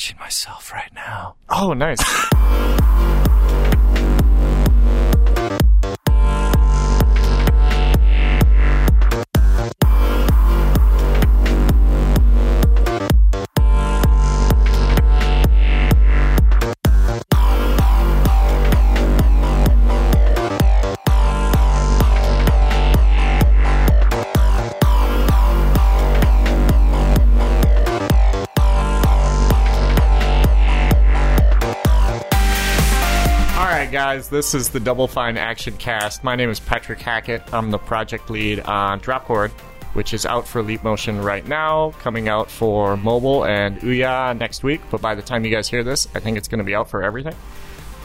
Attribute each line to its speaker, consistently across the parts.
Speaker 1: watching myself right now.
Speaker 2: Oh, nice. this is the Double Fine Action Cast. My name is Patrick Hackett. I'm the project lead on Dropchord, which is out for Leap Motion right now, coming out for mobile and Ouya next week. But by the time you guys hear this, I think it's going to be out for everything,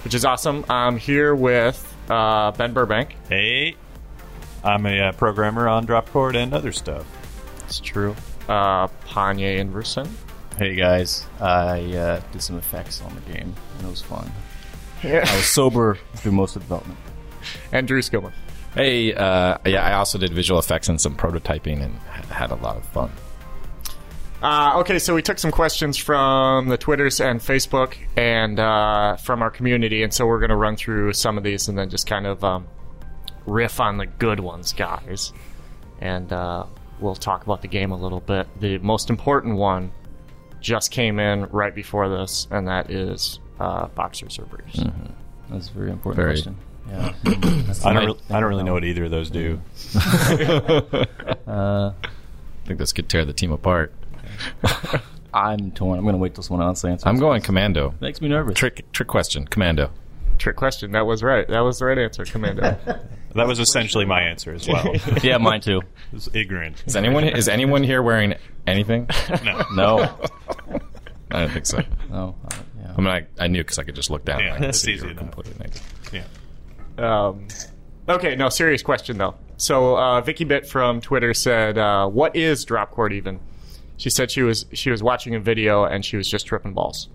Speaker 2: which is awesome. I'm here with uh, Ben Burbank.
Speaker 3: Hey, I'm a uh, programmer on Dropchord and other stuff.
Speaker 1: It's true.
Speaker 2: Uh, Panya Inversin.
Speaker 4: Hey guys, I uh, did some effects on the game, and it was fun. I was sober through most of the development.
Speaker 2: and Drew Skillman.
Speaker 1: Hey, uh, yeah, I also did visual effects and some prototyping and had a lot of fun.
Speaker 2: Uh, okay, so we took some questions from the Twitters and Facebook and uh, from our community, and so we're going to run through some of these and then just kind of um, riff on the good ones, guys. And uh, we'll talk about the game a little bit. The most important one just came in right before this, and that is uh, boxers or briefs.
Speaker 4: That's a very important
Speaker 1: Very.
Speaker 4: question. Yeah.
Speaker 3: I don't, re- I don't really know what either of those do.
Speaker 4: Uh,
Speaker 1: I think this could tear the team apart.
Speaker 4: I'm torn. I'm going to wait till someone else answers.
Speaker 1: I'm going commando.
Speaker 4: Makes me nervous.
Speaker 1: Trick, trick question. Commando.
Speaker 2: Trick question. That was right. That was the right answer, Commando.
Speaker 3: That was essentially my answer as well.
Speaker 4: Yeah, mine too.
Speaker 3: was ignorant.
Speaker 1: Is anyone is anyone here wearing anything?
Speaker 3: No.
Speaker 4: No.
Speaker 1: I don't think so.
Speaker 4: No.
Speaker 1: I mean, I, I knew because I could just look down.
Speaker 3: Yeah,
Speaker 1: and I could
Speaker 3: it's easy
Speaker 1: you were
Speaker 3: enough.
Speaker 1: completely naked.
Speaker 3: Yeah.
Speaker 2: Um, okay, no, serious question though. So uh, Vicky Bit from Twitter said, uh, "What is Dropchord even?" She said she was she was watching a video and she was just tripping balls.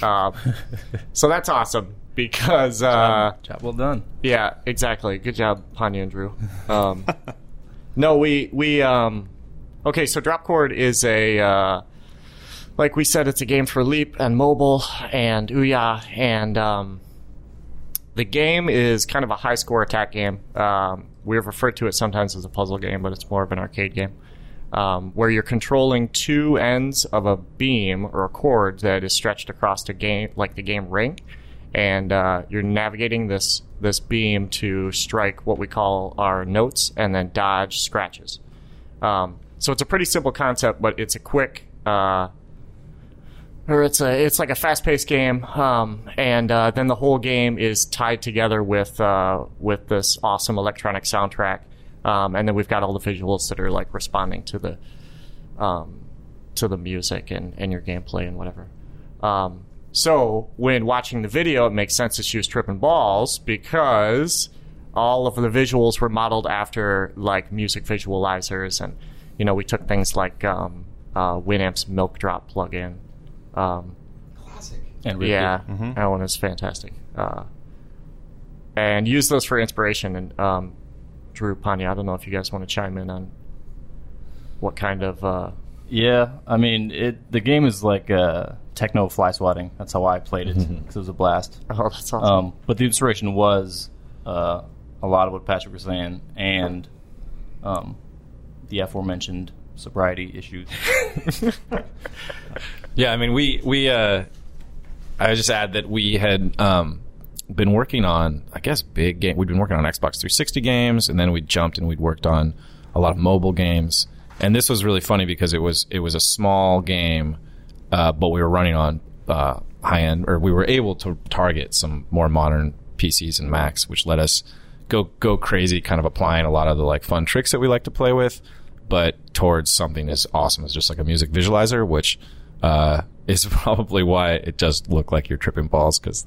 Speaker 2: Uh, so that's awesome because uh,
Speaker 4: Job well done.
Speaker 2: yeah, exactly. Good job, Panya and Drew. Um, no, we we um, okay. So Dropchord is a uh, like we said, it's a game for Leap and mobile and Ouya, and um, the game is kind of a high score attack game. Um, we've referred to it sometimes as a puzzle game, but it's more of an arcade game. Um, where you're controlling two ends of a beam or a cord that is stretched across the game, like the game ring, and uh, you're navigating this this beam to strike what we call our notes and then dodge scratches. Um, so it's a pretty simple concept, but it's a quick, uh, or it's a it's like a fast paced game, um, and uh, then the whole game is tied together with uh, with this awesome electronic soundtrack, um, and then we've got all the visuals that are like responding to the um, to the music and, and your gameplay and whatever. Um, so when watching the video, it makes sense that she was tripping balls because all of the visuals were modeled after like music visualizers, and you know we took things like um, uh, Winamp's MilkDrop plugin. Um, Classic.
Speaker 4: And Rick
Speaker 2: yeah,
Speaker 4: did.
Speaker 2: that one is fantastic. Uh, and use those for inspiration. And um, Drew Panya, I don't know if you guys want to chime in on what kind of. Uh,
Speaker 4: Yeah, I mean, it. The game is like uh, techno fly swatting. That's how I played it because it was a blast.
Speaker 2: oh, that's awesome.
Speaker 4: Um, but the inspiration was uh, a lot of what Patrick was saying and um, the aforementioned sobriety issues.
Speaker 1: Yeah, I mean, we we uh, I just add that we had um, been working on, I guess, big game. We'd been working on Xbox 360 games, and then we jumped and we'd worked on a lot of mobile games. And this was really funny because it was it was a small game, uh, but we were running on uh, high end, or we were able to target some more modern PCs and Macs, which let us go go crazy, kind of applying a lot of the like fun tricks that we like to play with, but towards something as awesome as just like a music visualizer, which uh, is probably why it does look like you're tripping balls because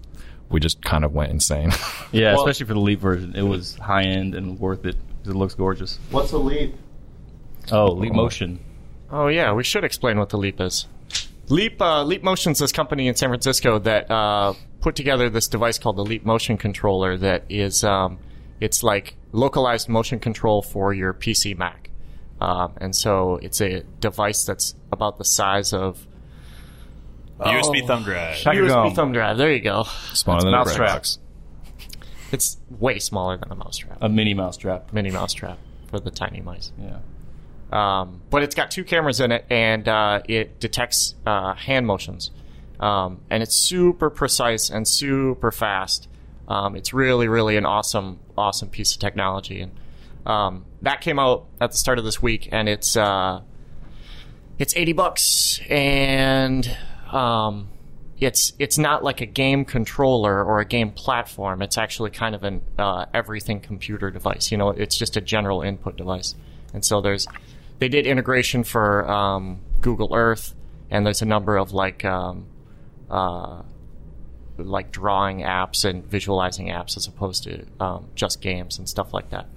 Speaker 1: we just kind of went insane.
Speaker 4: yeah,
Speaker 2: Well-
Speaker 4: especially for the Leap version. It was high end and worth it because it looks gorgeous.
Speaker 2: What's a leap?
Speaker 4: Oh, Leap Motion.
Speaker 2: Oh yeah, we should explain what the Leap is. Leap uh, Leap Motion's this company in San Francisco that uh, put together this device called the Leap Motion controller. That is, um, it's like localized motion control for your PC Mac, um, and so it's a device that's about the size of
Speaker 3: A USB thumb drive.
Speaker 2: USB
Speaker 4: gum.
Speaker 2: thumb drive. There you go.
Speaker 1: Smaller than a
Speaker 4: mouse
Speaker 1: bread
Speaker 4: trap.
Speaker 2: It's way smaller than a mousetrap.
Speaker 4: A mini mousetrap.
Speaker 2: Mini mousetrap for the tiny mice.
Speaker 4: Yeah.
Speaker 2: Um, but it's got two cameras in it, and uh, it detects uh, hand motions, um, and it's super precise and super fast. Um, it's really, really an awesome, awesome piece of technology, and um, that came out at the start of this week, and it's uh, it's eighty bucks, and um, it's it's not like a game controller or a game platform. It's actually kind of an uh, everything computer device. You know, it's just a general input device. And so there's they did integration for um, Google Earth, and there's a number of like um, uh, like drawing apps and visualizing apps as opposed to um, just games and stuff like that.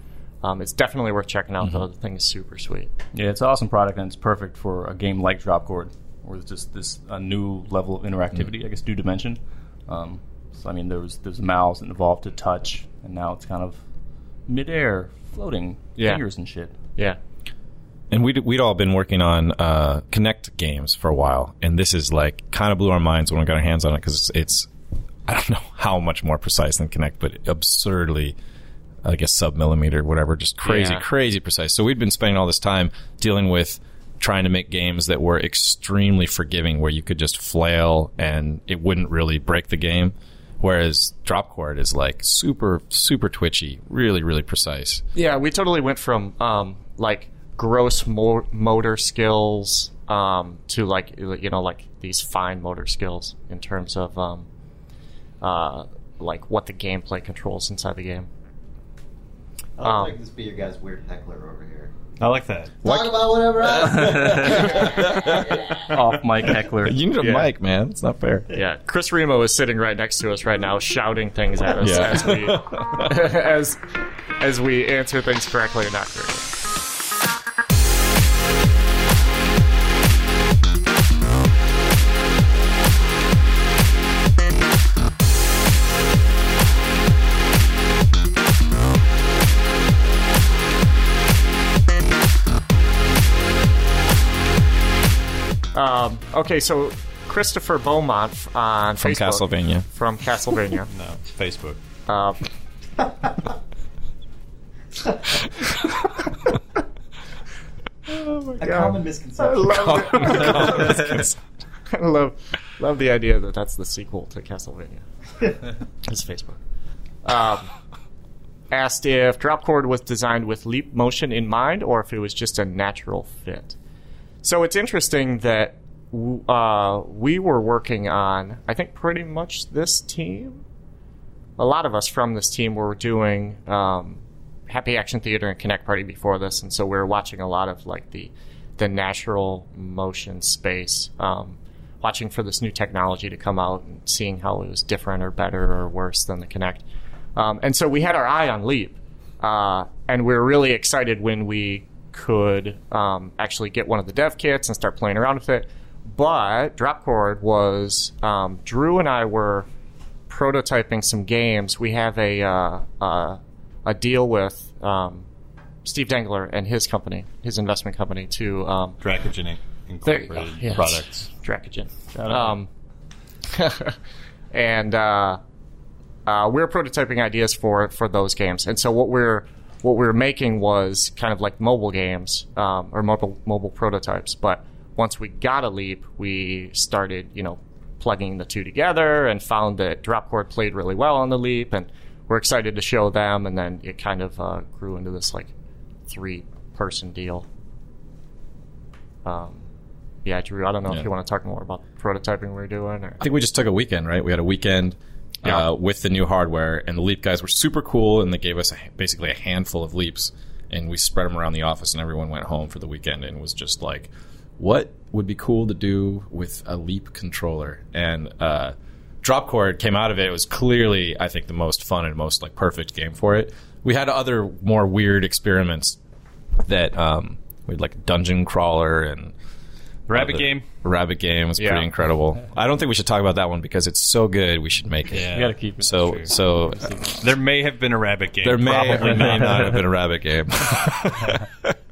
Speaker 2: Um, it's definitely worth checking out. though. The thing is super sweet.
Speaker 4: Yeah, it's an awesome product and it's perfect for a game like Drop Chord, where it's just this a new level of interactivity, I guess, new dimension. Um, so I mean, there was there's a mouse that evolved to touch, and now it's kind of midair, floating
Speaker 2: Yeah.
Speaker 4: fingers and shit.
Speaker 2: Yeah.
Speaker 1: And we'd, we'd all been working on uh, Kinect games for a while, and this is like kind of blew our minds when we got our hands on it because it's, it's I don't know how much more precise than Kinect, but absurdly, I guess sub millimeter, whatever, just crazy,
Speaker 2: Yeah.
Speaker 1: crazy precise. So we'd been spending all this time dealing with trying to make games that were extremely forgiving, where you could just flail and it wouldn't really break the game. Whereas Drop Chord is like super, super twitchy, really, really precise.
Speaker 2: Yeah, we totally went from um, like gross mo- motor skills um, to like you know like these fine motor skills in terms of um, uh, like what the gameplay controls inside the game.
Speaker 5: I don't
Speaker 2: Um,
Speaker 5: think this be your guys' weird heckler over here.
Speaker 3: I like that.
Speaker 5: Talk about whatever else.
Speaker 4: Off mic heckler.
Speaker 1: You need a
Speaker 2: Yeah.
Speaker 1: mic, man. It's not fair.
Speaker 2: Yeah, Chris Remo is sitting right next to us right now, shouting things at us
Speaker 1: Yeah.
Speaker 2: as we as as we answer things correctly or not correctly. Um, okay, so Christopher Beaumont on
Speaker 1: From
Speaker 2: Facebook,
Speaker 1: Castlevania.
Speaker 2: from Castlevania.
Speaker 3: No, Facebook.
Speaker 2: Um,
Speaker 5: a common misconception.
Speaker 2: I love love love the idea that that's the sequel to Castlevania. It's Facebook. Um, asked if Dropchord was designed with leap motion in mind or if it was just a natural fit. So it's interesting that w- uh, we were working on, I think, pretty much this team. A lot of us from this team were doing um, Happy Action Theater and Kinect Party before this, and so we were watching a lot of like the the natural motion space, um, watching for this new technology to come out and seeing how it was different or better or worse than the Kinect. Um, and so we had our eye on Leap, uh, and we were really excited when we could um, actually get one of the dev kits and start playing around with it. But Dropchord was um, Drew and I were prototyping some games. We have a uh, uh, a deal with um, Steve Dengler and his company, his investment company, to um,
Speaker 3: Dracogen
Speaker 2: there you.
Speaker 3: Incorporated
Speaker 2: Yes.
Speaker 3: products.
Speaker 2: Dracogen. Um, and uh, uh, we're prototyping ideas for for those games. And so what we're what we were making was kind of like mobile games um, or mobile mobile prototypes. But once we got a leap, we started you know plugging the two together and found that Dropchord played really well on the leap, and we're excited to show them. And then it kind of uh, grew into this like three person deal. Um, yeah, Drew, I don't know
Speaker 1: Yeah.
Speaker 2: if you want to talk more about the prototyping we're doing. Or...
Speaker 1: I think we just took a weekend, right? We had a weekend
Speaker 2: Yeah.
Speaker 1: uh, with the new hardware, and the Leap guys were super cool, and they gave us a, basically a handful of Leaps, and we spread them around the office, and everyone went home for the weekend, and was just like, what would be cool to do with a Leap controller? And uh, Dropchord came out of it. It was clearly, I think, the most fun and most like perfect game for it. We had other more weird experiments that um, we had like Dungeon Crawler and
Speaker 3: Rabbit
Speaker 1: the
Speaker 3: game.
Speaker 1: Rabbit game was
Speaker 2: Yeah.
Speaker 1: pretty incredible. I don't think we should talk about that one because it's so good. We should make it.
Speaker 3: Yeah.
Speaker 4: You gotta keep it.
Speaker 1: So
Speaker 3: True.
Speaker 1: so
Speaker 3: There may have been a rabbit game.
Speaker 1: there may
Speaker 3: Probably
Speaker 1: or may not have been a rabbit game.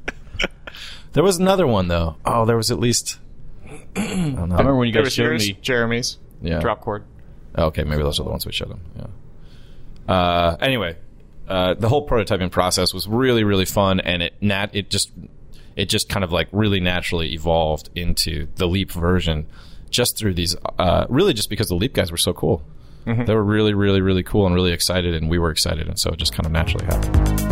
Speaker 1: there was another one though. Oh, there was at least I don't know.
Speaker 4: I remember when you
Speaker 2: There
Speaker 4: guys
Speaker 2: was
Speaker 4: showed
Speaker 2: yours,
Speaker 4: me.
Speaker 2: Jeremy's
Speaker 1: Yeah.
Speaker 2: Dropchord.
Speaker 1: Okay, maybe those are the ones we showed him. Yeah. Uh, anyway, uh, the whole prototyping process was really, really fun, and it nat it just it just kind of like really naturally evolved into the Leap version, just through these. Uh, really, just because the Leap guys were so cool. They were really, really, really cool and really excited, and we were excited, and so it just kind of naturally happened.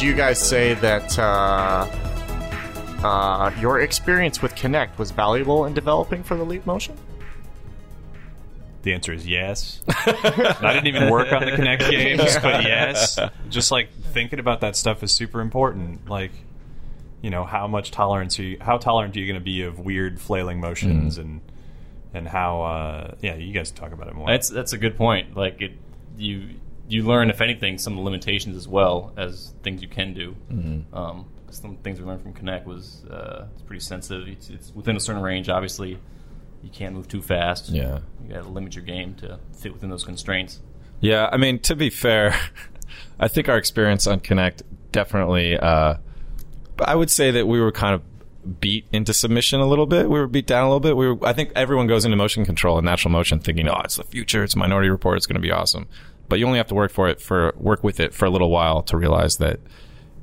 Speaker 2: Would you guys say that uh, uh, your experience with Kinect was valuable in developing for the Leap Motion?
Speaker 3: The answer is yes. I didn't even work on the Kinect games, but yes. Just like thinking about that stuff is super important. Like, you know, how much tolerance are you? How tolerant are you going to be of weird flailing motions and and how? Uh, yeah, you guys talk about it more.
Speaker 4: That's that's a good point. Like it, you you learn, if anything, some of the limitations as well as things you can do.
Speaker 1: Mm-hmm.
Speaker 4: Um, some things we learned from Kinect was uh, it's pretty sensitive. It's, it's within a certain range. Obviously, you can't move too fast.
Speaker 1: Yeah.
Speaker 4: you got to limit your game to fit within those constraints.
Speaker 1: Yeah, I mean, to be fair, I think our experience on Kinect definitely. Uh, I would say that we were kind of beat into submission a little bit. We were beat down a little bit. We were. I think everyone goes into motion control and natural motion thinking, "Oh, it's the future. It's Minority Report. It's going to be awesome." But you only have to work for it for work with it for a little while to realize that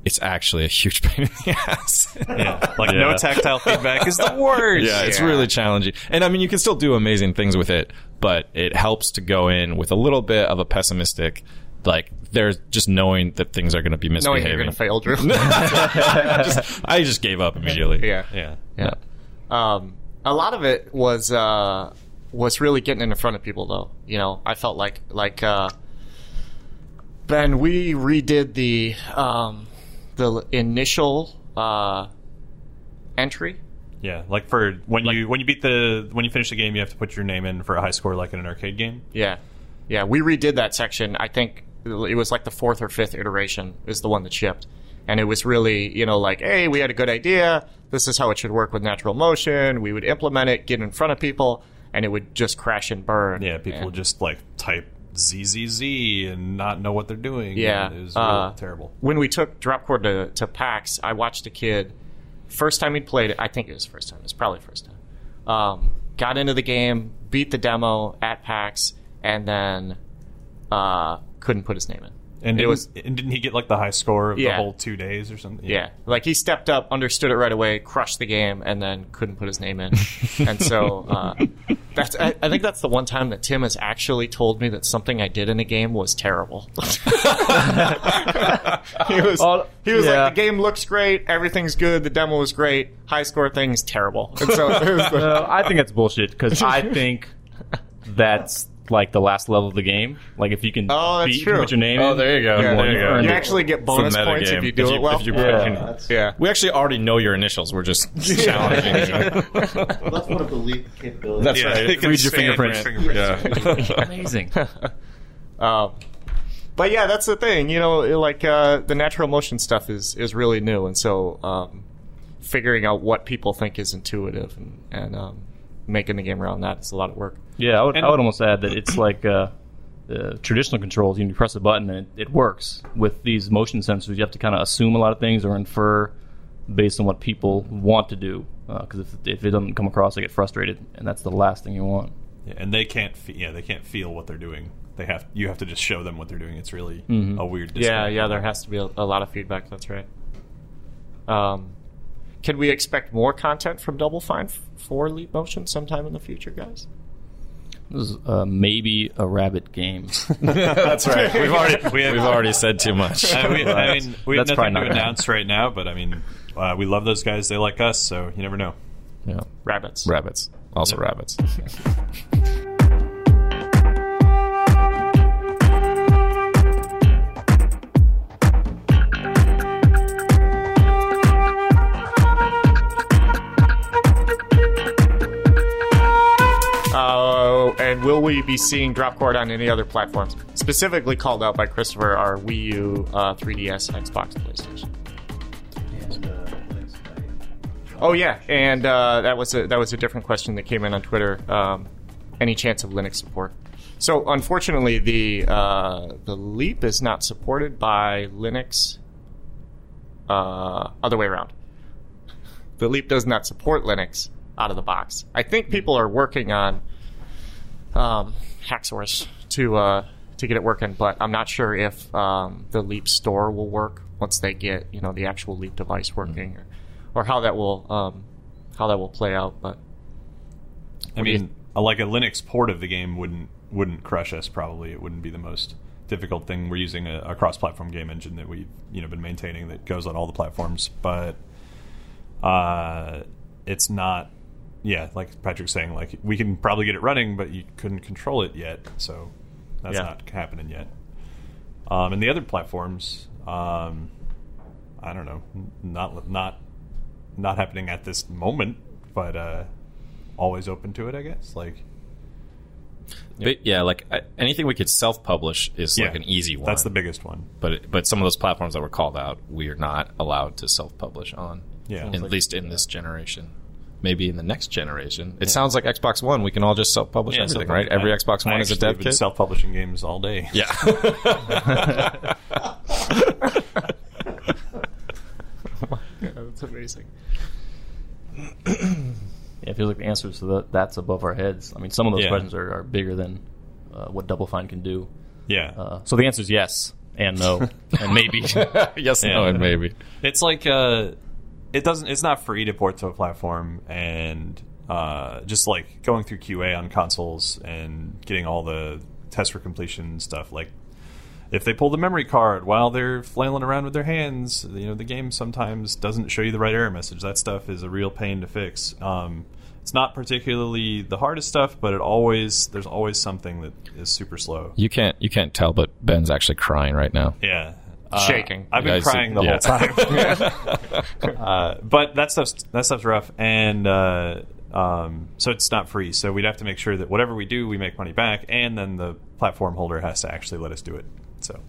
Speaker 1: it's actually a huge pain in the ass.
Speaker 3: yeah, like
Speaker 4: Yeah.
Speaker 3: no tactile feedback is the worst.
Speaker 1: Yeah, it's
Speaker 2: Yeah.
Speaker 1: really challenging. And I mean, you can still do amazing things with it, but it helps to go in with a little bit of a pessimistic, like, there's just knowing that things are going to be misbehaving.
Speaker 2: Knowing you're
Speaker 1: misbehaving.
Speaker 2: going to fail, Drew.
Speaker 1: Just- I just gave up immediately.
Speaker 2: yeah.
Speaker 3: yeah.
Speaker 2: Yeah. Um, a lot of it was uh, was really getting in front of people, though. You know, I felt like like uh, Ben, we redid the um, the initial uh, entry.
Speaker 3: Yeah, like for when you when you beat the when you finish the game, you have to put your name in for a high score, like in an arcade game.
Speaker 2: Yeah, yeah, we redid that section. I think it was like the fourth or fifth iteration is the one that shipped, and it was really you know like, hey, we had a good idea. This is how it should work with natural motion. We would implement it, get in front of people, and it would just crash and burn.
Speaker 3: Yeah, people
Speaker 2: And-
Speaker 3: would just like type ZZZ and not know what they're doing.
Speaker 2: Yeah,
Speaker 3: it was
Speaker 2: uh,
Speaker 3: really terrible.
Speaker 2: when we took Dropchord to, to PAX, I watched a kid. First time he'd played it, I think it was first time. It was probably first time. Um, got into the game, beat the demo at PAX, and then uh, couldn't put his name in.
Speaker 3: And
Speaker 2: it
Speaker 3: it
Speaker 2: was
Speaker 3: was and didn't he get like the high score of the whole two days or something?
Speaker 2: yeah, like he stepped up, understood it right away, crushed the game, and then couldn't put his name in. and so uh, that's I, I think that's the one time that Tim has actually told me that something I did in a game was terrible. he was
Speaker 4: Oh,
Speaker 2: he was
Speaker 4: yeah.
Speaker 2: like the game looks great, everything's good, the demo was great, high score thing's terrible. And so it was the,
Speaker 4: Uh, I think that's bullshit because I think that's like the last level of the game. Like if you can
Speaker 2: Oh, that's
Speaker 4: beat,
Speaker 2: true.
Speaker 4: put your name.
Speaker 1: Oh,
Speaker 4: in,
Speaker 1: there you go.
Speaker 2: yeah,
Speaker 1: There you go.
Speaker 2: You
Speaker 4: it.
Speaker 2: actually get bonus
Speaker 1: meta
Speaker 2: points
Speaker 1: game.
Speaker 2: if you do
Speaker 1: If
Speaker 2: it
Speaker 1: you-
Speaker 2: well.
Speaker 1: if you-
Speaker 4: Yeah.
Speaker 1: can-
Speaker 5: that's,
Speaker 2: yeah.
Speaker 1: We actually already know your initials. We're just challenging you.
Speaker 5: that's one of the leap capabilities.
Speaker 1: That's
Speaker 3: Yeah,
Speaker 1: right.
Speaker 3: it can
Speaker 4: Read your
Speaker 3: scan
Speaker 4: fingerprints.
Speaker 1: Yeah.
Speaker 4: Amazing.
Speaker 2: Um, but yeah, that's the thing. You know, like uh, the natural motion stuff is is really new, and so um, figuring out what people think is intuitive and, and um, making the game around that is a lot of work.
Speaker 4: Yeah, I would,
Speaker 3: And-
Speaker 4: I would almost add that it's like uh, the traditional controls. You press a button and it, it works. With these motion sensors, you have to kind of assume a lot of things or infer based on what people want to do. Because if, if it doesn't come across, they get frustrated, and that's the last thing you want.
Speaker 3: Yeah, and they can't. Fe- yeah, they can't feel what they're doing. They have. You have to just show them what they're doing. It's really
Speaker 4: Mhm.
Speaker 3: a weird.
Speaker 2: Yeah, yeah, there has to be a, a lot of feedback. That's right. Um, can we expect more content from Double Fine f- for Leap Motion sometime in the future, guys?
Speaker 4: This is uh, maybe a rabbit game.
Speaker 1: That's right. We've already
Speaker 3: We have-
Speaker 1: we've already said too much.
Speaker 3: I mean, I mean, we have
Speaker 4: That's
Speaker 3: nothing to
Speaker 4: not gonna
Speaker 3: announce right now, but I mean, uh, we love those guys. They like us, so you never know.
Speaker 1: yeah.
Speaker 2: Rabbits.
Speaker 1: Rabbits. Also rabbits.
Speaker 2: and will we be seeing Dropchord on any other platforms? Specifically called out by Christopher are Wii U, uh, 3DS, Xbox, PlayStation. Oh yeah, and uh, that was a, that was a different question that came in on Twitter. Um, any chance of Linux support? So unfortunately, the uh, the Leap is not supported by Linux. Uh, other way around. The Leap does not support Linux out of the box. I think people are working on um, Hacksource to uh, to get it working, but I'm not sure if um, the Leap store will work once they get you know the actual Leap device working, or, or how that will um, how that will play out. But
Speaker 3: I mean, uh, like a Linux port of the game wouldn't wouldn't crush us. Probably it wouldn't be the most difficult thing. We're using a, a cross-platform game engine that we've you know been maintaining that goes on all the platforms, but uh, it's not. Yeah, like Patrick's saying, like we can probably get it running, but you couldn't control it yet, so that's
Speaker 2: Yeah.
Speaker 3: not happening yet. Um, and the other platforms, um, I don't know, not not not happening at this moment, but uh, always open to it, I guess. Like,
Speaker 1: But yeah, like I, anything we could self-publish is like an easy one.
Speaker 3: that's the biggest one.
Speaker 1: But it, but some of those platforms that were called out, we are not allowed to self-publish on.
Speaker 3: Yeah.
Speaker 1: at
Speaker 3: like-
Speaker 1: least in this generation. Maybe in the next generation. It sounds like Xbox One. We can all just self-publish everything,
Speaker 3: so
Speaker 1: right? Every
Speaker 3: I-
Speaker 1: Xbox One
Speaker 3: I
Speaker 1: is a
Speaker 3: actually
Speaker 1: dev kit.
Speaker 3: Self-publishing games all day.
Speaker 1: yeah.
Speaker 2: that's amazing.
Speaker 4: Yeah, it feels like the answers to that, that's above our heads. I mean, some of those
Speaker 3: Yeah.
Speaker 4: questions are, are bigger than uh, what Double Fine can do.
Speaker 3: Yeah.
Speaker 4: Uh, so the answer is yes and no and maybe.
Speaker 1: yes, and
Speaker 3: no,
Speaker 1: and maybe.
Speaker 3: It's like uh, it doesn't. It's not free to port to a platform, and uh, just like going through QA on consoles and getting all the test for completion stuff. Like if they pull the memory card while they're flailing around with their hands, you know the game sometimes doesn't show you the right error message. That stuff is a real pain to fix. Um, it's not particularly the hardest stuff, but it always there's always something that is super slow.
Speaker 1: You can't you can't tell, but Ben's actually crying right now.
Speaker 3: Yeah. Uh,
Speaker 2: Shaking.
Speaker 3: I've been
Speaker 1: You guys-
Speaker 3: crying the
Speaker 1: yeah.
Speaker 3: whole time. uh, but that stuff's that stuff's rough, and uh, um, so it's not free. So we'd have to make sure that whatever we do, we make money back, and then the platform holder has to actually let us do it. So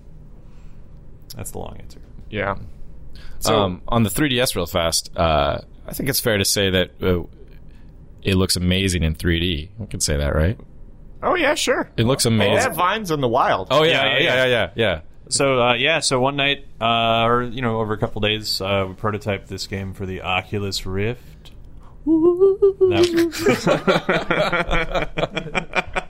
Speaker 3: that's the long answer.
Speaker 2: Yeah. So
Speaker 1: um, on the 3DS, real fast, uh, I think it's fair to say that uh, it looks amazing in 3D. We can say that, right?
Speaker 2: oh yeah, sure.
Speaker 1: It looks amazing.
Speaker 2: They have vines in the wild.
Speaker 1: oh yeah,
Speaker 3: Yeah,
Speaker 1: yeah,
Speaker 3: yeah,
Speaker 1: yeah, yeah, yeah.
Speaker 3: So uh, yeah, so one night, uh, or you know, over a couple days, uh, we prototyped this game for the Oculus Rift. That,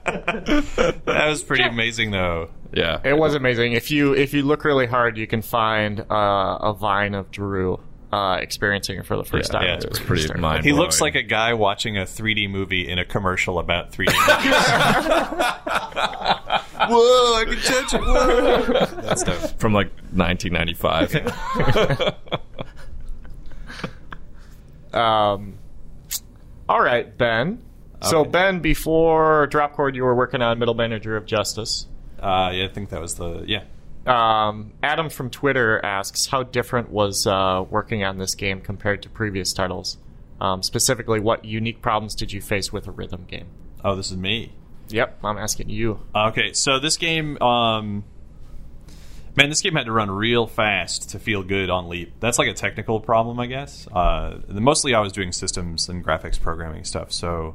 Speaker 3: that was pretty amazing, though.
Speaker 1: Yeah.
Speaker 2: It was amazing. If you if you look really hard, you can find uh, a vine of Drew uh, experiencing it for the first
Speaker 1: Yeah,
Speaker 2: time.
Speaker 3: yeah,
Speaker 1: it pretty mind.
Speaker 3: He looks like a guy watching a 3D movie in a commercial about 3D movies. Whoa, I can touch it. Whoa. That stuff.
Speaker 1: from like 1995.
Speaker 2: Um, all right, Ben. So Ben, before Dropchord, you were working on Middle Manager of Justice.
Speaker 3: Uh, yeah, I think that was the yeah.
Speaker 2: Um, Adam from Twitter asks, how different was uh, working on this game compared to previous titles? Um, specifically, what unique problems did you face with a rhythm game?
Speaker 3: Oh, this is me.
Speaker 2: Yep, I'm asking you.
Speaker 3: Okay, so this game, um, man, this game had to run real fast to feel good on Leap. That's like a technical problem, I guess. Uh, mostly, I was doing systems and graphics programming stuff, so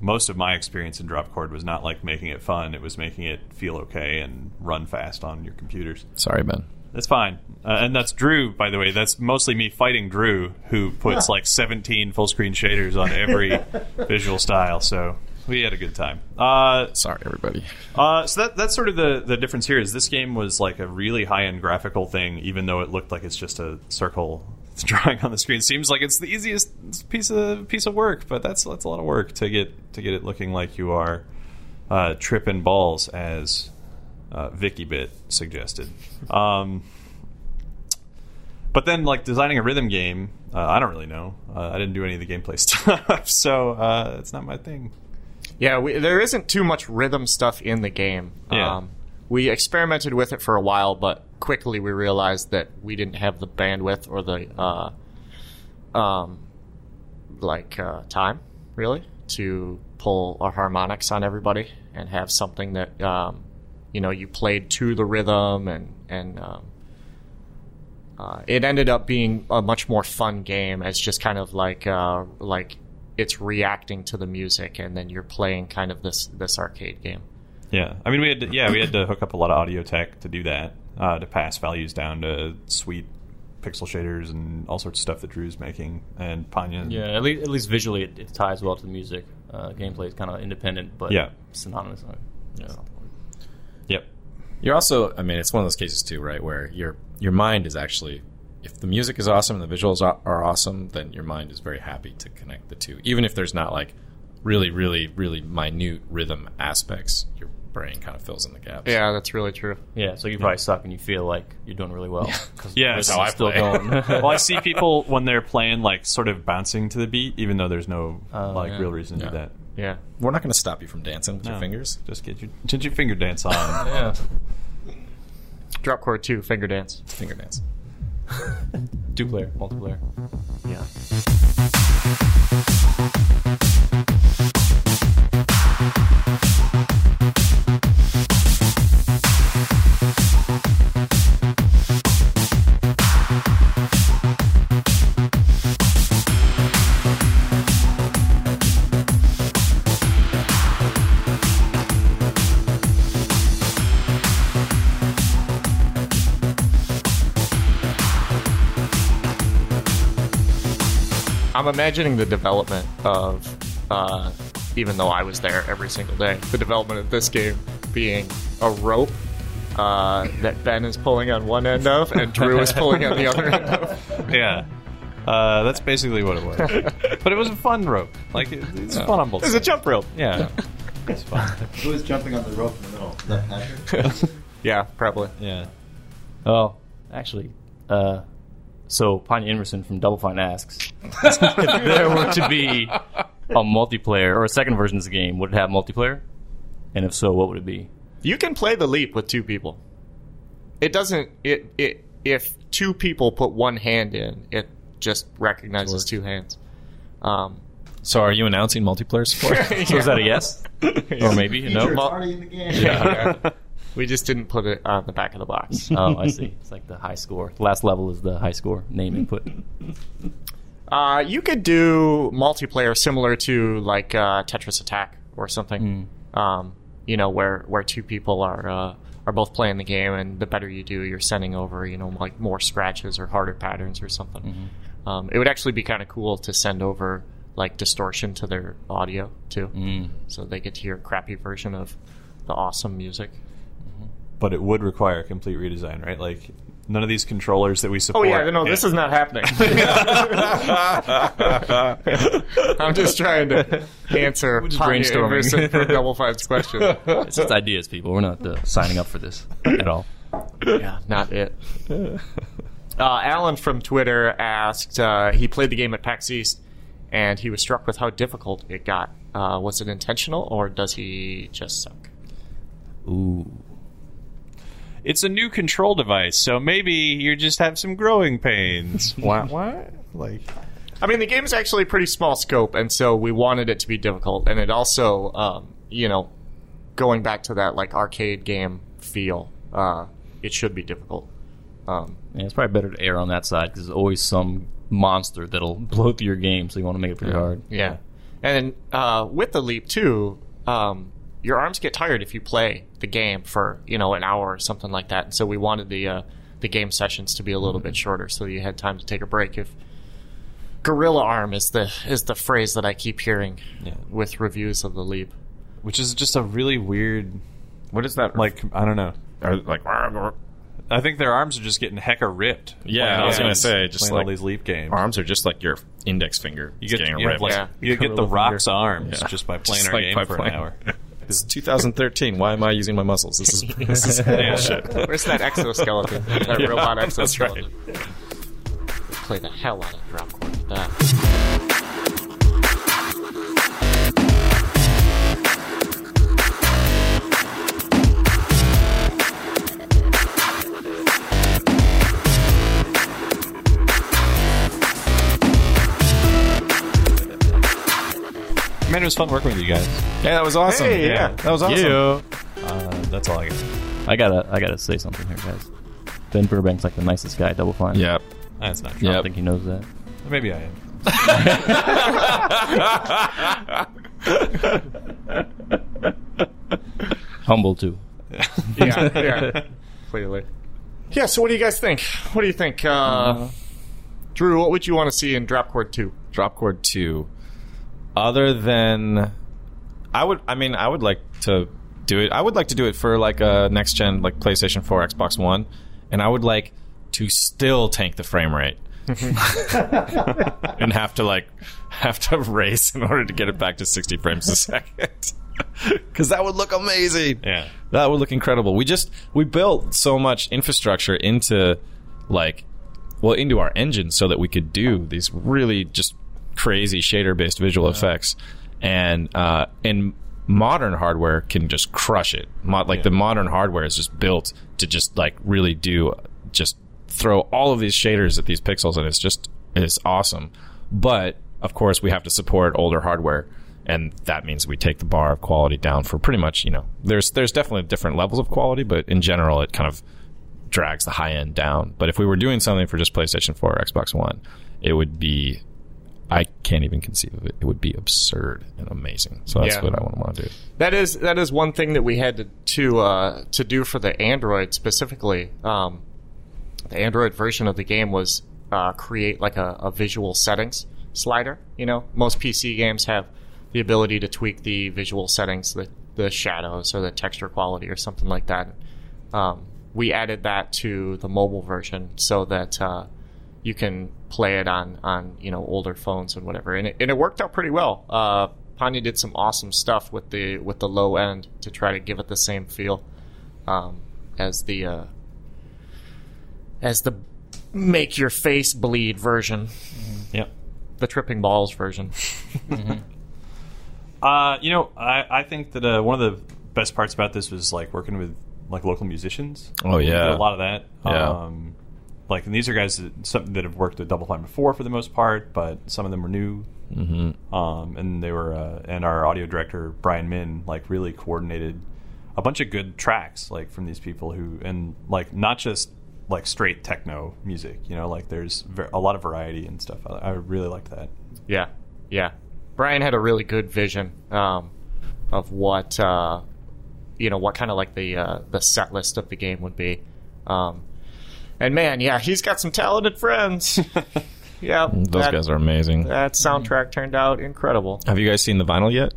Speaker 3: most of my experience in Dropchord was not like making it fun; it was making it feel okay and run fast on your computers.
Speaker 1: Sorry, Ben.
Speaker 3: That's fine. Uh, and that's Drew, by the way. That's mostly me fighting Drew, who puts like 17 full screen shaders on every visual style. So we had a good time. Uh,
Speaker 1: Sorry, everybody.
Speaker 3: uh, so that that's sort of the the difference here is this game was like a really high end graphical thing, even though it looked like it's just a circle drawing on the screen. Seems like it's the easiest piece of piece of work, but that's that's a lot of work to get to get it looking like you are uh, tripping balls, as uh, Vicky Bit suggested. Um, but then, like designing a rhythm game, uh, I don't really know. Uh, I didn't do any of the gameplay stuff, so uh, it's not my thing.
Speaker 2: Yeah, we, there isn't too much rhythm stuff in the game.
Speaker 3: Yeah.
Speaker 2: Um, we experimented with it for a while, but quickly we realized that we didn't have the bandwidth or the uh, um, like uh, time really to pull our harmonics on everybody and have something that um, you know you played to the rhythm and and um, uh, it ended up being a much more fun game as just kind of like uh, like it's reacting to the music and then you're playing kind of this this arcade game.
Speaker 3: Yeah, I mean, we had to, yeah we had to hook up a lot of audio tech to do that uh, to pass values down to sweet pixel shaders and all sorts of stuff that Drew's making and Panya.
Speaker 4: Yeah, at least, at least visually, it, it ties well to the music. Uh, gameplay is kind of independent, but
Speaker 3: Yeah.
Speaker 4: synonymous. Yeah.
Speaker 3: Yep.
Speaker 1: You're also, I mean, it's one of those cases too, right, where your your mind is actually, if the music is awesome and the visuals are, are awesome, then your mind is very happy to connect the two, even if there's not like really, really, really minute rhythm aspects. Your brain kind of fills in the gaps.
Speaker 2: Yeah, that's really true.
Speaker 4: Yeah, so you probably suck and you feel like you're doing really well.
Speaker 3: Yeah,
Speaker 4: it's
Speaker 3: that's how I
Speaker 4: still
Speaker 1: play.
Speaker 4: going.
Speaker 3: well, I see people when they're playing like sort of bouncing to the beat, even though there's no
Speaker 4: Oh,
Speaker 3: like
Speaker 4: yeah.
Speaker 3: real reason to do that.
Speaker 2: Yeah.
Speaker 1: We're not going to stop you from dancing with
Speaker 3: No.
Speaker 1: your fingers.
Speaker 3: Just get your get your finger dance on.
Speaker 4: yeah.
Speaker 2: Drop chord two, finger dance.
Speaker 1: Finger dance.
Speaker 4: Two player, multiplayer.
Speaker 2: Yeah. Imagining the development of, uh, even though I was there every single day, the development of this game being a rope uh, that Ben is pulling on one end of and Drew is pulling on the other end of.
Speaker 3: yeah. Uh, that's basically what it was. but it was a fun rope. Like it, it's fun on both.
Speaker 2: It's a
Speaker 3: sides.
Speaker 2: jump rope.
Speaker 3: Yeah, it's fun.
Speaker 5: Who is jumping on the rope in the middle? Is that Patrick?
Speaker 2: Yeah, probably.
Speaker 3: Yeah.
Speaker 4: Oh, actually, uh, so Panya Inversin from Double Fine asks if there were to be a multiplayer or a second version of the game, would it have multiplayer? And if so, what would it be?
Speaker 2: You can play the leap with two people. It doesn't. It it if two people put one hand in, it just recognizes two hands. Um,
Speaker 1: So, are you announcing multiplayer support?
Speaker 4: So is that a yes or maybe a no?
Speaker 5: Featured
Speaker 2: Well-
Speaker 5: party in the game.
Speaker 2: yeah. We just didn't put it on the back of the box.
Speaker 4: Oh, I see. It's like the high score. The last level is the high score name input.
Speaker 2: Uh, you could do multiplayer similar to like uh, Tetris Attack or something. Um, you know, where where two people are uh, are both playing the game, and the better you do, you're sending over you know like more scratches or harder patterns or something. Um, it would actually be kind of cool to send over like distortion to their audio too,
Speaker 4: Mm.
Speaker 2: so they get to hear a crappy version of the awesome music.
Speaker 3: But it would require a complete redesign, right? Like none of these controllers that we support.
Speaker 2: Oh
Speaker 3: support.
Speaker 2: yeah, no, this is not happening. I'm just trying to answer
Speaker 4: just brainstorming.
Speaker 2: For Double Five's question.
Speaker 4: It's just ideas, people. We're not uh, signing up for this at all.
Speaker 2: yeah, not it. Uh, Alan from Twitter asked. Uh, he played the game at PAX East, and he was struck with how difficult it got. Uh, was it intentional, or does he just suck?
Speaker 4: Ooh.
Speaker 3: It's a new control device, so maybe you just have some growing pains. what? What? Like
Speaker 2: I mean, the game is actually pretty small scope, and so we wanted it to be difficult. And it also, um, you know, going back to that like arcade game feel, uh, it should be difficult. Um,
Speaker 4: Yeah, it's probably better to err on that side because there's always some monster that'll blow through your game, so you want to make it pretty hard.
Speaker 2: yeah, and uh, with the leap too, um, your arms get tired if you play the game for you know an hour or something like that. And so we wanted the uh, the game sessions to be a little bit shorter, so you had time to take a break. If gorilla arm is the is the phrase that I keep hearing
Speaker 3: Yeah.
Speaker 2: with reviews of the leap.
Speaker 3: which is just a really weird
Speaker 1: what is that?
Speaker 3: like I don't know.
Speaker 1: Are, like,
Speaker 3: I think their arms are just getting hecka ripped.
Speaker 1: Yeah, I was gonna say, just like-
Speaker 3: all these leap games.
Speaker 1: arms are just like your index finger.
Speaker 3: You get
Speaker 1: getting
Speaker 3: you, have,
Speaker 1: ripped.
Speaker 3: like,
Speaker 2: Yeah.
Speaker 3: you get the rocks
Speaker 4: finger.
Speaker 3: arms
Speaker 1: Yeah.
Speaker 3: just by playing
Speaker 1: Just
Speaker 3: our
Speaker 1: like
Speaker 3: game for
Speaker 1: playing.
Speaker 3: an hour.
Speaker 1: It's 2013. Why am I using my muscles? This is this is bullshit.
Speaker 2: Where's that exoskeleton? That
Speaker 1: Yeah,
Speaker 2: robot
Speaker 1: that's
Speaker 2: exoskeleton. Play the hell out of drum chord with that.
Speaker 3: Man, it was fun working with you guys.
Speaker 1: Yeah, that was awesome.
Speaker 2: Hey, yeah.
Speaker 1: that was awesome.
Speaker 4: Yeah.
Speaker 3: Uh, that's all I got.
Speaker 4: I gotta, I gotta say something here, guys. Ben Burbank's like the nicest guy at Double Fine.
Speaker 1: Yep.
Speaker 3: That's not true.
Speaker 4: I don't
Speaker 1: Yep.
Speaker 4: think he knows that.
Speaker 3: Maybe I am.
Speaker 4: Humble too.
Speaker 2: yeah, yeah, clearly. Yeah. So, what do you guys think? What do you think, uh, Drew? What would you want to see in Drop Chord Two?
Speaker 1: Drop Chord 2. Other than. I would. I mean, I would like to do it. I would like to do it for like a next gen, like PlayStation 4, Xbox One. And I would like to still tank the frame rate. and have to like have to race in order to get it back to 60 frames a second because that would look amazing
Speaker 3: Yeah.
Speaker 1: that would look incredible. We just we built so much infrastructure into like well into our engine so that we could do these really just crazy shader based visual effects and uh and modern hardware can just crush it. Like the modern hardware is just built to just like really do just throw all of these shaders at these pixels and it's just it's awesome. But of course we have to support older hardware and that means we take the bar of quality down for pretty much, you know, there's there's definitely different levels of quality, but in general it kind of drags the high end down. But if we were doing something for just PlayStation 4 or Xbox One, it would be I can't even conceive of it. It would be absurd and amazing. So that's
Speaker 2: Yeah.
Speaker 1: what I want to do.
Speaker 2: That is that is one thing that we had to to, uh, to do for the Android specifically. Um, the Android version of the game was uh, create like a, a visual settings slider. You know, most PC games have the ability to tweak the visual settings, the the shadows or the texture quality or something like that. Um, we added that to the mobile version so that uh, you can play it on on you know older phones and whatever, and it, and it worked out pretty well. Uh, Panya did some awesome stuff with the with the low end to try to give it the same feel um, as the uh, as the make your face bleed version,
Speaker 3: Yep.
Speaker 2: the tripping balls version.
Speaker 3: Uh, you know, I, I think that uh, one of the best parts about this was like working with like local musicians.
Speaker 1: Oh, yeah.
Speaker 3: a lot of that.
Speaker 1: Yeah.
Speaker 3: Um, like, and these are guys that, some that have worked at Double Fine before for the most part, but some of them were new. Mm-hmm. Um, and they were, uh, and our audio director Brian Min like really coordinated a bunch of good tracks like from these people who, and like not just like straight techno music. You know, like there's ver- a lot of variety and stuff. I, I really liked that.
Speaker 2: Yeah, yeah. Brian had a really good vision um, of what uh, you know, what kind of like the uh, the set list of the game would be. Um, and man, yeah, he's got some talented friends. yeah,
Speaker 1: Those
Speaker 2: that,
Speaker 1: guys are amazing.
Speaker 2: That soundtrack turned out incredible.
Speaker 1: Have you guys seen the vinyl yet?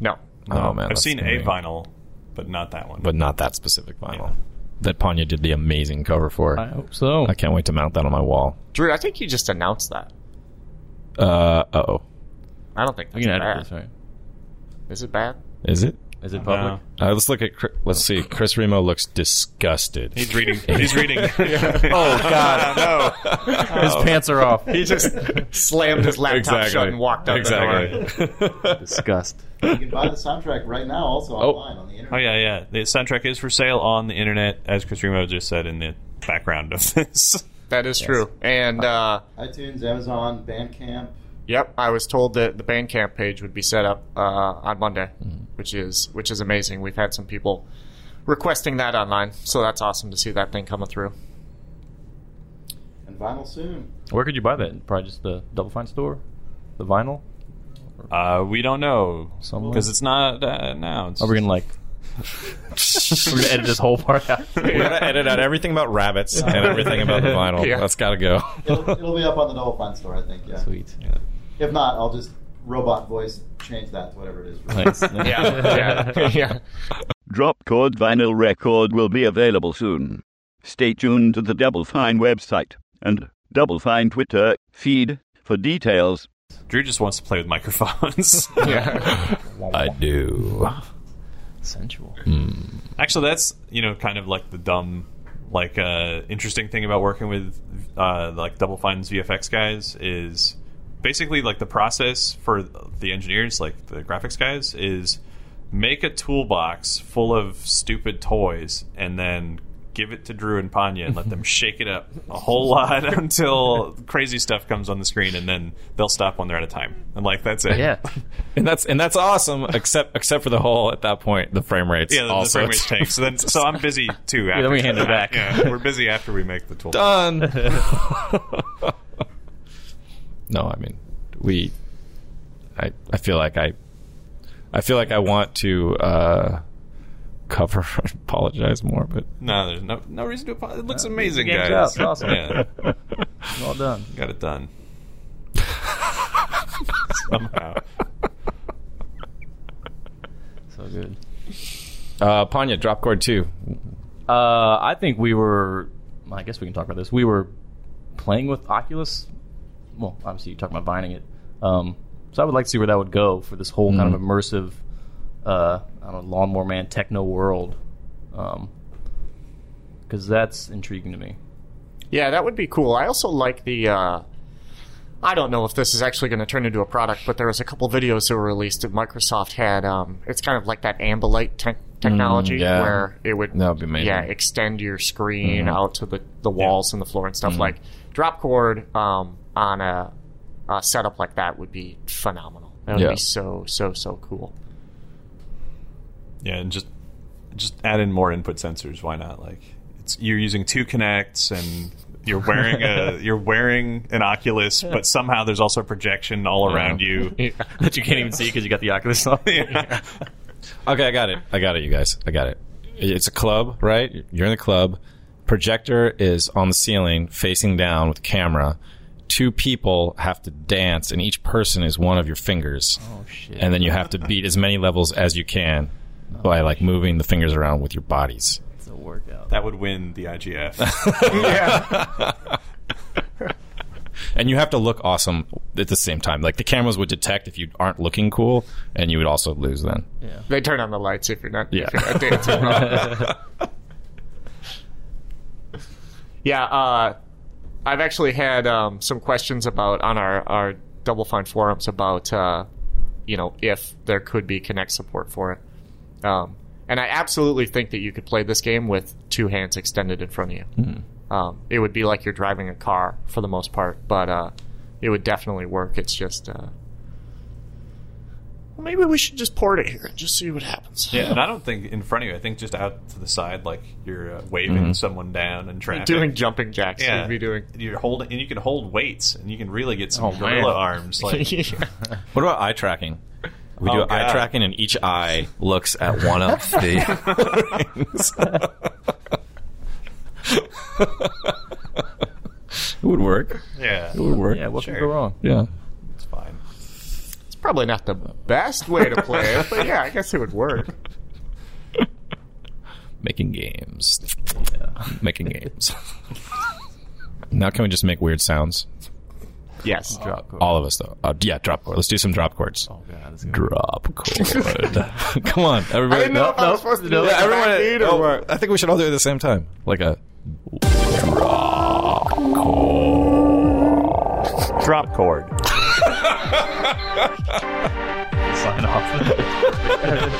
Speaker 2: No,
Speaker 1: Oh man,
Speaker 3: I've seen
Speaker 1: gonna
Speaker 3: a
Speaker 1: be-
Speaker 3: vinyl, but not that one.
Speaker 1: but not that specific vinyl that Panya did the amazing cover for.
Speaker 4: I hope so.
Speaker 1: I can't wait to mount that on my wall.
Speaker 2: Drew, I think you just announced that.
Speaker 1: Uh oh,
Speaker 2: I don't think
Speaker 4: We
Speaker 2: that's
Speaker 4: can
Speaker 2: bad.
Speaker 4: this, right?
Speaker 2: Is it bad?
Speaker 1: is it?
Speaker 4: Is it
Speaker 3: No.
Speaker 4: public?
Speaker 1: Uh, let's look at. Chri- Let's see. Chris Remo looks disgusted.
Speaker 3: He's reading. He's reading.
Speaker 1: oh God!
Speaker 4: No, his pants are off.
Speaker 2: He just slammed his laptop shut and walked out the door.
Speaker 1: exactly.
Speaker 4: Disgust.
Speaker 5: You can buy the soundtrack right now, also online on the internet.
Speaker 3: Oh yeah, yeah. The soundtrack is for sale on the internet, as Chris Remo just said in the background of this.
Speaker 2: That is true. And uh,
Speaker 5: iTunes, Amazon, Bandcamp.
Speaker 2: Yep, I was told that the Bandcamp page would be set up uh, on Monday, which is which is amazing. We've had some people requesting that online, so that's awesome to see that thing coming through.
Speaker 5: And vinyl soon.
Speaker 4: Where could you buy that? Probably just the Double Fine store. The vinyl.
Speaker 3: Uh, we don't know because it's not uh, announced.
Speaker 4: Are we gonna like? we're gonna edit this whole part out.
Speaker 1: We gotta edit out everything about rabbits and everything about the vinyl.
Speaker 2: Yeah.
Speaker 1: That's gotta go.
Speaker 5: It'll, it'll be up on the Double Fine store, I think. Yeah.
Speaker 4: Sweet.
Speaker 5: If not, I'll just robot voice change that to whatever it is.
Speaker 4: Thanks.
Speaker 2: Yeah, yeah, yeah.
Speaker 6: Drop Chord vinyl record will be available soon. Stay tuned to the Double Fine website and Double Fine Twitter feed for details.
Speaker 3: Drew just wants to play with microphones. yeah.
Speaker 1: I do.
Speaker 4: Sensual.
Speaker 3: Actually, that's you know kind of like the dumb, like uh, interesting thing about working with uh, like Double Fine's VFX guys is basically like the process for the engineers, like the graphics guys, is make a toolbox full of stupid toys and then give it to Drew and Panya and let them shake it up a whole lot until crazy stuff comes on the screen, and then they'll stop when they're at a time. And like that's it.
Speaker 4: Yeah.
Speaker 1: and that's and that's awesome. Except except for the whole at that point, the frame rates.
Speaker 3: Yeah, the, the frame rate tanks. So then, so I'm busy too. After
Speaker 4: then we hand it
Speaker 3: that.
Speaker 4: back.
Speaker 3: Yeah, we're busy after we make the tool.
Speaker 1: done. No, I mean we. I I feel like I. I feel like I want to uh, cover apologize more, but
Speaker 3: No, there's no no reason to apologize. It looks amazing,
Speaker 4: game's
Speaker 3: guys.
Speaker 4: out. It's awesome.
Speaker 3: Yeah,
Speaker 4: Well done.
Speaker 3: got it done. Somehow.
Speaker 4: So good.
Speaker 1: uh, Panya Dropchord two.
Speaker 4: Uh, I think we were. I guess we can talk about this. We were playing with Oculus. Well, obviously, you're talking about binding it. Um, so I would like to see where that would go for this whole kind of immersive, uh, I don't know, lawnmower man techno world. Because that's intriguing to me.
Speaker 2: Yeah, that would be cool. I also like the. Uh, I don't know if this is actually going to turn into a product, but there was a couple videos that were released that Microsoft had. Um, it's kind of like that Ambilight te- technology
Speaker 1: yeah.
Speaker 2: where it would yeah extend your screen out to the, the walls and the floor and stuff. Like Dropchord um, on a, a setup like that would be phenomenal. That would
Speaker 1: Yeah.
Speaker 2: be so so so cool.
Speaker 3: Yeah, and just just add in more input sensors. Why not? Like it's you're using two Kinects and you're wearing a you're wearing an Oculus, but somehow there's also a projection all around you.
Speaker 4: that you can't even see because you got the Oculus on.
Speaker 3: Yeah.
Speaker 1: Okay, I got it. I got it, you guys. I got it. It's a club, right? You're in the club. Projector is on the ceiling, facing down with camera. Two people have to dance, and each person is one of your fingers.
Speaker 4: Oh shit!
Speaker 1: And then you have to beat as many levels as you can by like moving the fingers around with your bodies.
Speaker 4: it's a workout.
Speaker 3: That would win the IGF. yeah.
Speaker 1: And you have to look awesome at the same time. Like the cameras would detect if you aren't looking cool, and you would also lose then.
Speaker 4: Yeah.
Speaker 2: They turn on the lights if you're not,
Speaker 1: Yeah.
Speaker 2: if you're not dancing. yeah, uh, I've actually had um, some questions about on our, our Double Fine forums about uh, you know if there could be Kinect support for it, um, and I absolutely think that you could play this game with two hands extended in front of you. Um, it would be like you're driving a car for the most part, but uh, it would definitely work. It's just uh, maybe we should just port it here and just see what happens.
Speaker 3: yeah, and I don't think in front of you. I think just out to the side, like you're uh, waving someone down in traffic.
Speaker 2: doing jumping jacks.
Speaker 3: yeah,
Speaker 2: You'd be doing.
Speaker 3: You're holding, and you can hold weights, and you can really get some
Speaker 2: Oh,
Speaker 3: gorilla
Speaker 2: man.
Speaker 3: arms. Like
Speaker 1: What about eye tracking? We do
Speaker 3: Oh,
Speaker 1: eye
Speaker 3: God.
Speaker 1: tracking, and each eye looks at one of the rings. it would work.
Speaker 3: yeah,
Speaker 1: It would work.
Speaker 4: Yeah. What
Speaker 3: Sure.
Speaker 4: could go wrong?
Speaker 1: Yeah.
Speaker 3: It's fine.
Speaker 2: it's probably not the best way to play it, but yeah, I guess it would work.
Speaker 1: Making games. Making games. now can we just make weird sounds?
Speaker 2: Yes.
Speaker 4: Drop chord.
Speaker 1: All of us, though. Uh, yeah, drop chord. Let's do some drop chords.
Speaker 4: Oh god. This is
Speaker 1: Drop chord. Come on, everybody.
Speaker 2: I didn't know if I was supposed to do
Speaker 1: Yeah,
Speaker 2: like
Speaker 1: everyone.
Speaker 2: backbeat or
Speaker 1: oh,
Speaker 2: what.
Speaker 1: I think we should all do it at the same time, like a
Speaker 3: drop, chord. Drop chord.
Speaker 4: sign off. And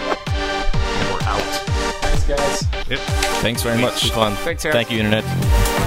Speaker 4: we're out.
Speaker 1: Thanks, guys.
Speaker 3: Yep.
Speaker 1: Thanks very much.
Speaker 4: Fun.
Speaker 2: Thanks, Eric.
Speaker 4: Thank you, internet.